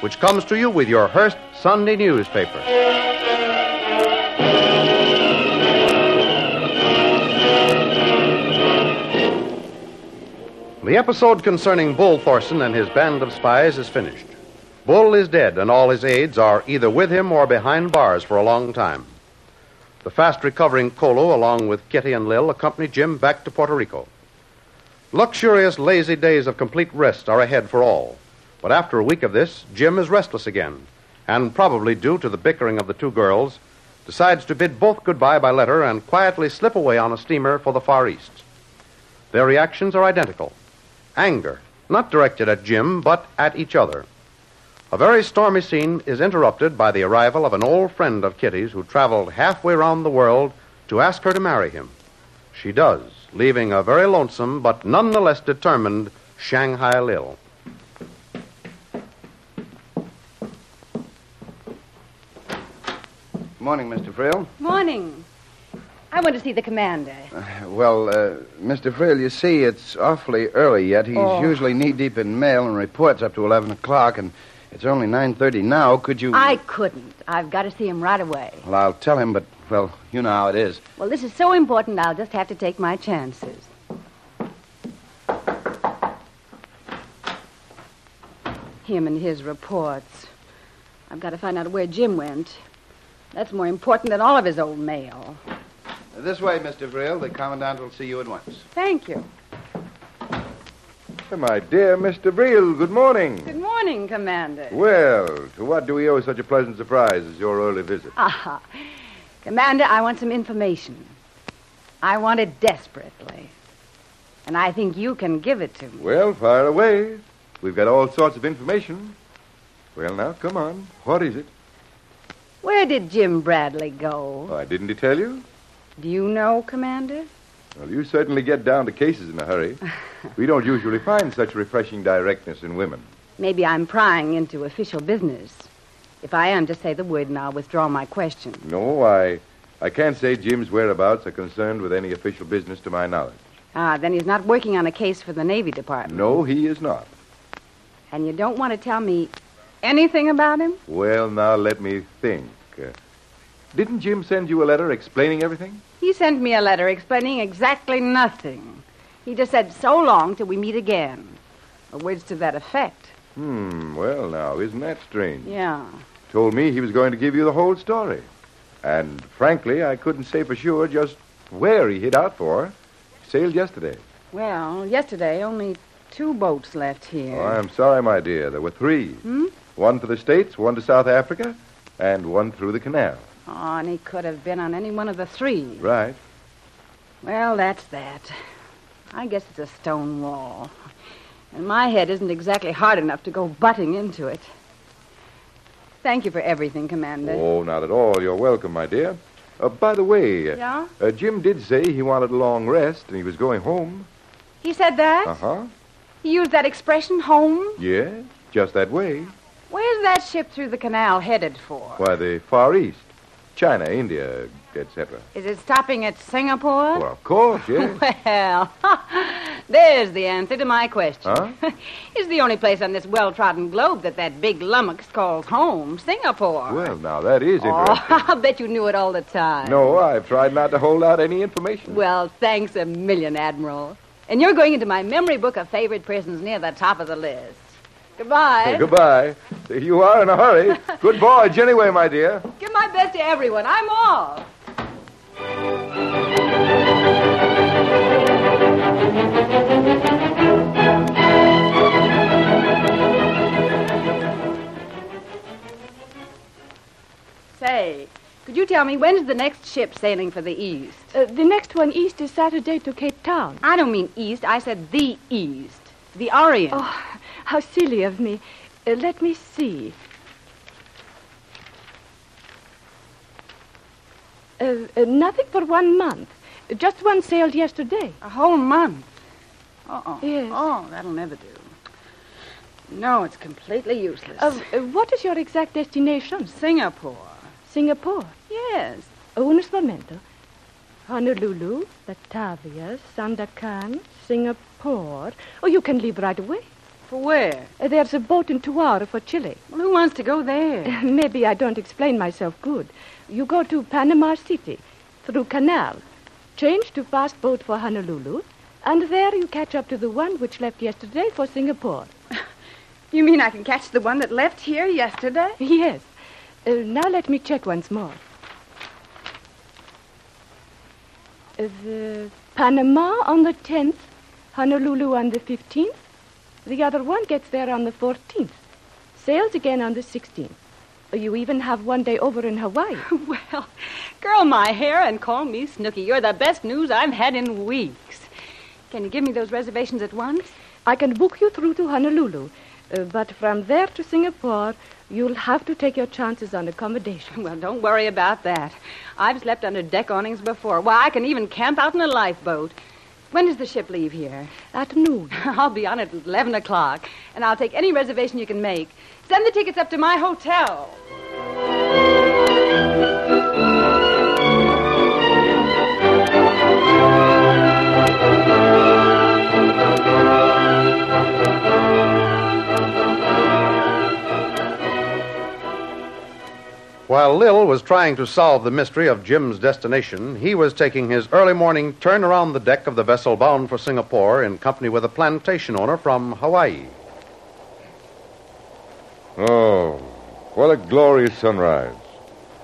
which comes to you with your Hearst Sunday newspaper. The episode concerning Bull Thorson and his band of spies is finished. Bull is dead, and all his aides are either with him or behind bars for a long time. The fast recovering Kolu, along with Kitty and Lil, accompany Jim back to Puerto Rico. Luxurious, lazy days of complete rest are ahead for all. But after a week of this, Jim is restless again, and probably due to the bickering of the two girls, decides to bid both goodbye by letter and quietly slip away on a steamer for the Far East. Their reactions are identical anger, not directed at Jim, but at each other. A very stormy scene is interrupted by the arrival of an old friend of Kitty's who traveled halfway round the world to ask her to marry him. She does, leaving a very lonesome but nonetheless determined Shanghai Lil. Morning, Mr. Frill. Morning. I want to see the commander. Well, uh, Mr. Frill, you see, it's awfully early yet. He's Oh. usually knee-deep in mail and reports up to 11 o'clock, and it's only 9.30 now. Could you... I couldn't. I've got to see him right away. Well, I'll tell him, but, well, you know how it is. Well, this is so important, I'll just have to take my chances. Him and his reports. I've got to find out where Jim went. That's more important than all of his old mail. This way, Mr. Frill. The Commandant will see you at once. Thank you. My dear Mr. Vreel, good morning. Good morning, Commander. Well, to what do we owe such a pleasant surprise as your early visit? Ah, Commander, I want some information. I want it desperately. And I think you can give it to me. Well, fire away. We've got all sorts of information. Well, now, come on. What is it? Where did Jim Bradley go? Why, didn't he tell you? Do you know, Commander? Well, you certainly get down to cases in a hurry. we don't usually find such refreshing directness in women. Maybe I'm prying into official business. If I am, just say the word and I'll withdraw my question. No, I, I can't say Jim's whereabouts are concerned with any official business to my knowledge. Ah, then he's not working on a case for the Navy Department. No, he is not. And you don't want to tell me anything about him? Well, now let me think. Uh, didn't Jim send you a letter explaining everything? He sent me a letter explaining exactly nothing. He just said, so long till we meet again. Words to that effect. Hmm, well, now, isn't that strange? Yeah. Told me he was going to give you the whole story. And frankly, I couldn't say for sure just where he hid out for. Sailed yesterday. Well, yesterday, only two boats left here. Oh, I'm sorry, my dear. There were three. Hmm? One for the States, one to South Africa, and one through the canal. Oh, and he could have been on any one of the three. Right. Well, that's that. I guess it's a stone wall. And my head isn't exactly hard enough to go butting into it. Thank you for everything, Commander. Oh, not at all. You're welcome, my dear. Uh, by the way, Yeah? uh, Jim did say he wanted a long rest and he was going home. He said that? Uh huh. He used that expression, home? Yes, just that way. Where's that ship through the canal headed for? Why, the Far East. China, India, etc. Is it stopping at Singapore? Well, of course, yes. Well, there's the answer to my question. Huh? it's the only place on this well-trodden globe that that big lummox calls home, Singapore. well, now that is Oh, interesting. I'll bet you knew it all the time. No, I've tried not to hold out any information. Well, thanks a million, Admiral. And you're going into my memory book of favorite prisons near the top of the list. Goodbye. Hey, goodbye. You are in a hurry. Good voyage anyway, my dear. Give my best to everyone. I'm off. Say, could you tell me when's the next ship sailing for the east? Uh, the next one east is Saturday to Cape Town. I don't mean east. I said the east. The Orient. Oh, how silly of me. Uh, let me see. Uh, uh, nothing for one month. Just one sailed yesterday. A whole month. Uh-oh. Yes. Oh, that'll never do. No, it's completely useless. Uh, uh, what is your exact destination? Singapore. Singapore. Yes. Unos momento. Honolulu, Batavia, Sandakan, Singapore. Oh, you can leave right away. For where? Uh, there's a boat in hours for Chile. Well, who wants to go there? Maybe I don't explain myself good. You go to Panama City through canal, change to fast boat for Honolulu, and there you catch up to the one which left yesterday for Singapore. You mean I can catch the one that left here yesterday? Yes. Uh, now let me check once more. Uh, the Panama on the 10th, Honolulu on the 15th. The other one gets there on the 14th. Sails again on the 16th. Uh, You even have one day over in Hawaii. well, curl my hair and call me Snooky. You're the best news I've had in weeks. Can you give me those reservations at once? I can book you through to Honolulu, uh, but from there to Singapore, you'll have to take your chances on accommodation. Well, don't worry about that. I've slept under deck awnings before. Why, I can even camp out in a lifeboat. When does the ship leave here? At noon. I'll be on it at 11 o'clock, and I'll take any reservation you can make. Send the tickets up to my hotel. While Lil was trying to solve the mystery of Jim's destination, he was taking his early morning turn around the deck of the vessel bound for Singapore in company with a plantation owner from Hawaii. Oh, what a glorious sunrise.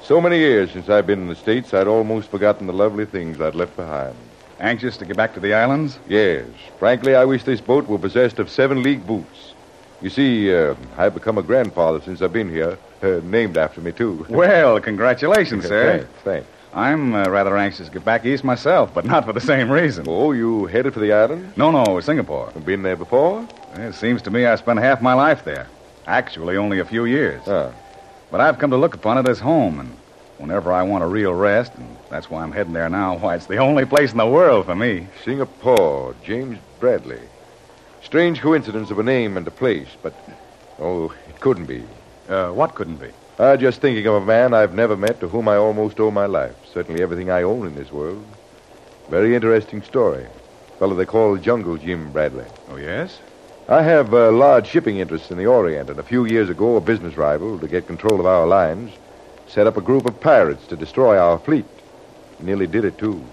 So many years since I've been in the States, I'd almost forgotten the lovely things I'd left behind. Anxious to get back to the islands? Yes. Frankly, I wish this boat were possessed of seven league boots. You see, uh, I've become a grandfather since I've been here, uh, named after me, too. Well, congratulations, sir. Thanks, thanks. I'm uh, rather anxious to get back east myself, but not for the same reason. Oh, you headed for the island? No, no, Singapore. Been there before? It seems to me I spent half my life there. Actually, only a few years. Ah. But I've come to look upon it as home, and whenever I want a real rest, and that's why I'm heading there now, why, it's the only place in the world for me. Singapore, James Bradley. Strange coincidence of a name and a place, but, oh, it couldn't be. Uh, what couldn't be? Uh, just thinking of a man I've never met to whom I almost owe my life. Certainly everything I own in this world. Very interesting story. Fellow they call Jungle Jim Bradley. Oh, yes? I have uh, large shipping interests in the Orient, and a few years ago, a business rival, to get control of our lines, set up a group of pirates to destroy our fleet. Nearly did it, too,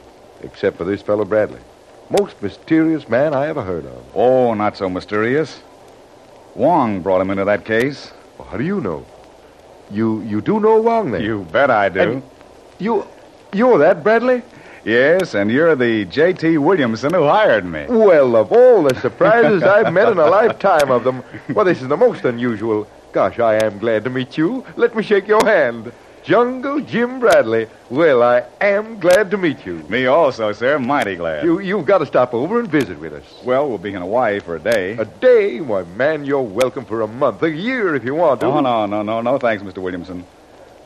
except for this fellow Bradley. Most mysterious man I ever heard of. Oh, not so mysterious. Wong brought him into that case. Well, how do you know? You you do know Wong, then? You bet I do. And- You, you're that Bradley? Yes, and you're the J.T. Williamson who hired me. Well, of all the surprises I've met in a lifetime of them, well, this is the most unusual. Gosh, I am glad to meet you. Let me shake your hand. Jungle Jim Bradley. Well, I am glad to meet you. Me also, sir. Mighty glad. You, you've got to stop over and visit with us. Well, we'll be in Hawaii for a day. A day? Why, man, you're welcome for a month, a year if you want to. No, no, no, no, no, thanks, Mr. Williamson.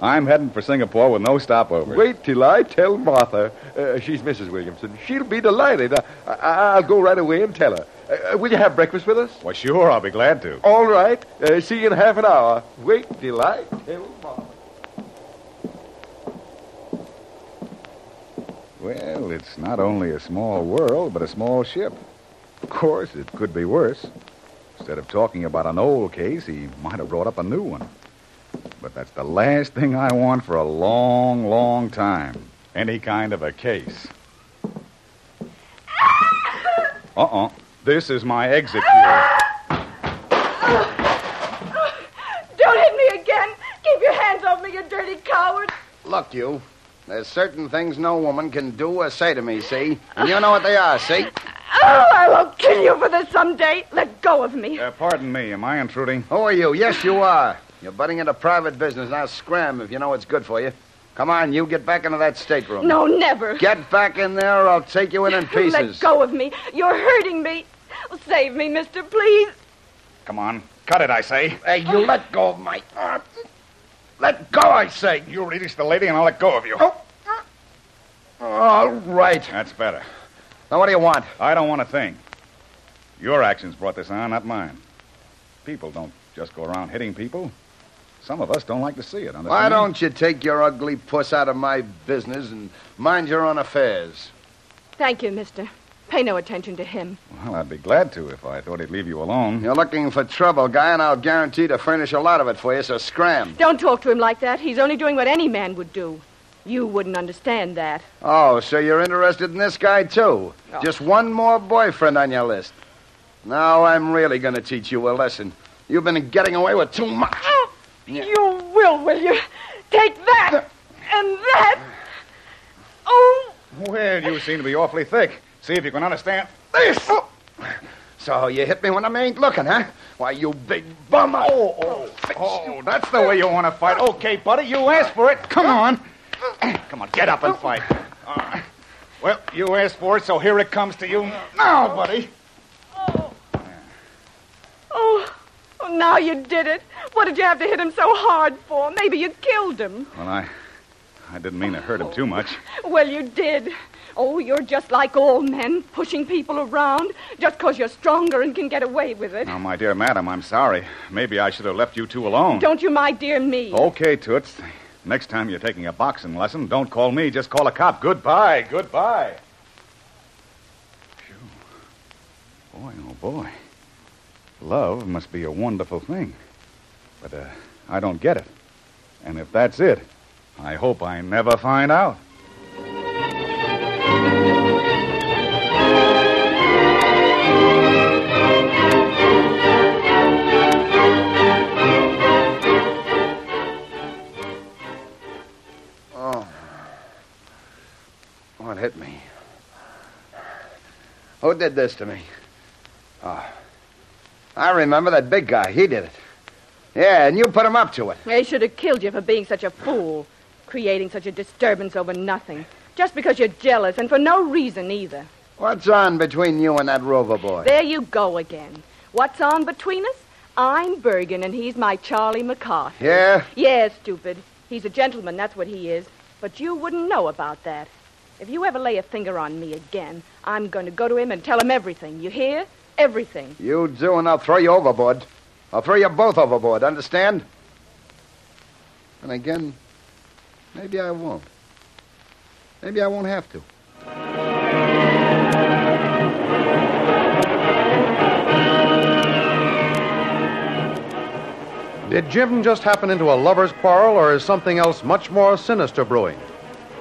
I'm heading for Singapore with no stopover. Wait till I tell Martha. Uh, she's Mrs. Williamson. She'll be delighted. I, I, I'll go right away and tell her. Uh, will you have breakfast with us? Why, sure, I'll be glad to. All right. Uh, see you in half an hour. Wait till I tell Martha. Well, it's not only a small world, but a small ship. Of course, it could be worse. Instead of talking about an old case, he might have brought up a new one. But that's the last thing I want for a long, long time. Any kind of a case. Uh-uh. This is my exit here. Don't hit me again. Keep your hands off me, you dirty coward. Look, you. There's certain things no woman can do or say to me, see? And you know what they are, see? Oh, I will kill you for this someday. Let go of me. Uh, pardon me, am I intruding? Who are you? Yes, you are. You're butting into private business. Now scram if you know what's good for you. Come on, you get back into that stateroom. No, never. Get back in there or I'll take you in in pieces. Let go of me. You're hurting me. Save me, mister, please. Come on. Cut it, I say. Hey, you let go of my arm. Let go, I say. You release the lady and I'll let go of you. Oh, All right. That's better. Now, what do you want? I don't want a thing. Your actions brought this on, not mine. People don't just go around hitting people. Some of us don't like to see it. Understand? Why don't you take your ugly puss out of my business and mind your own affairs? Thank you, mister. Pay no attention to him. Well, I'd be glad to if I thought he'd leave you alone. You're looking for trouble, guy, and I'll guarantee to furnish a lot of it for you, so scram. Don't talk to him like that. He's only doing what any man would do. You wouldn't understand that. Oh, so you're interested in this guy, too? Oh. Just one more boyfriend on your list. Now I'm really going to teach you a lesson. You've been getting away with too much. Oh, you will, will you? Take that and that. Oh, Well, you seem to be awfully thick. See if you can understand this. Oh. So you hit me when I ain't looking, huh? Why, you big bum. Oh, oh, Oh, that's the way you want to fight. Okay, buddy, you asked for it. Come on. Come on, get up and fight. Uh, well, you asked for it, so here it comes to you now, buddy. oh, oh, now you did it. What did you have to hit him so hard for? Maybe you killed him. Well, I, I didn't mean to hurt him too much. Well, you did. Oh, you're just like all men, pushing people around just 'cause you're stronger and can get away with it. Now, my dear madam, I'm sorry. Maybe I should have left you two alone. Don't you, my dear me? Okay, Toots. Next time you're taking a boxing lesson, don't call me. Just call a cop. Goodbye. Goodbye. Phew. Boy, oh boy. Love must be a wonderful thing. But uh, I don't get it. And if that's it, I hope I never find out. Me? Who did this to me? Oh. I remember that big guy. He did it. Yeah, and you put him up to it. They should have killed you for being such a fool, creating such a disturbance over nothing. Just because you're jealous, and for no reason either. What's on between you and that rover boy? There you go again. What's on between us? I'm Bergen, and he's my Charlie McCarthy. Yeah? Yeah, stupid. He's a gentleman, that's what he is. But you wouldn't know about that. If you ever lay a finger on me again, I'm going to go to him and tell him everything. You hear? Everything. You do, and I'll throw you overboard. I'll throw you both overboard, understand? And again, maybe I won't. Maybe I won't have to. Did Jim just happen into a lover's quarrel, or is something else much more sinister brewing?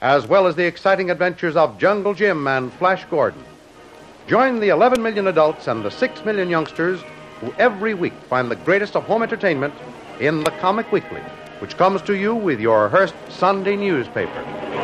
as well as the exciting adventures of Jungle Jim and Flash Gordon. Join the 11 million adults and the 6 million youngsters who every week find the greatest of home entertainment in the Comic Weekly, which comes to you with your Hearst Sunday newspaper.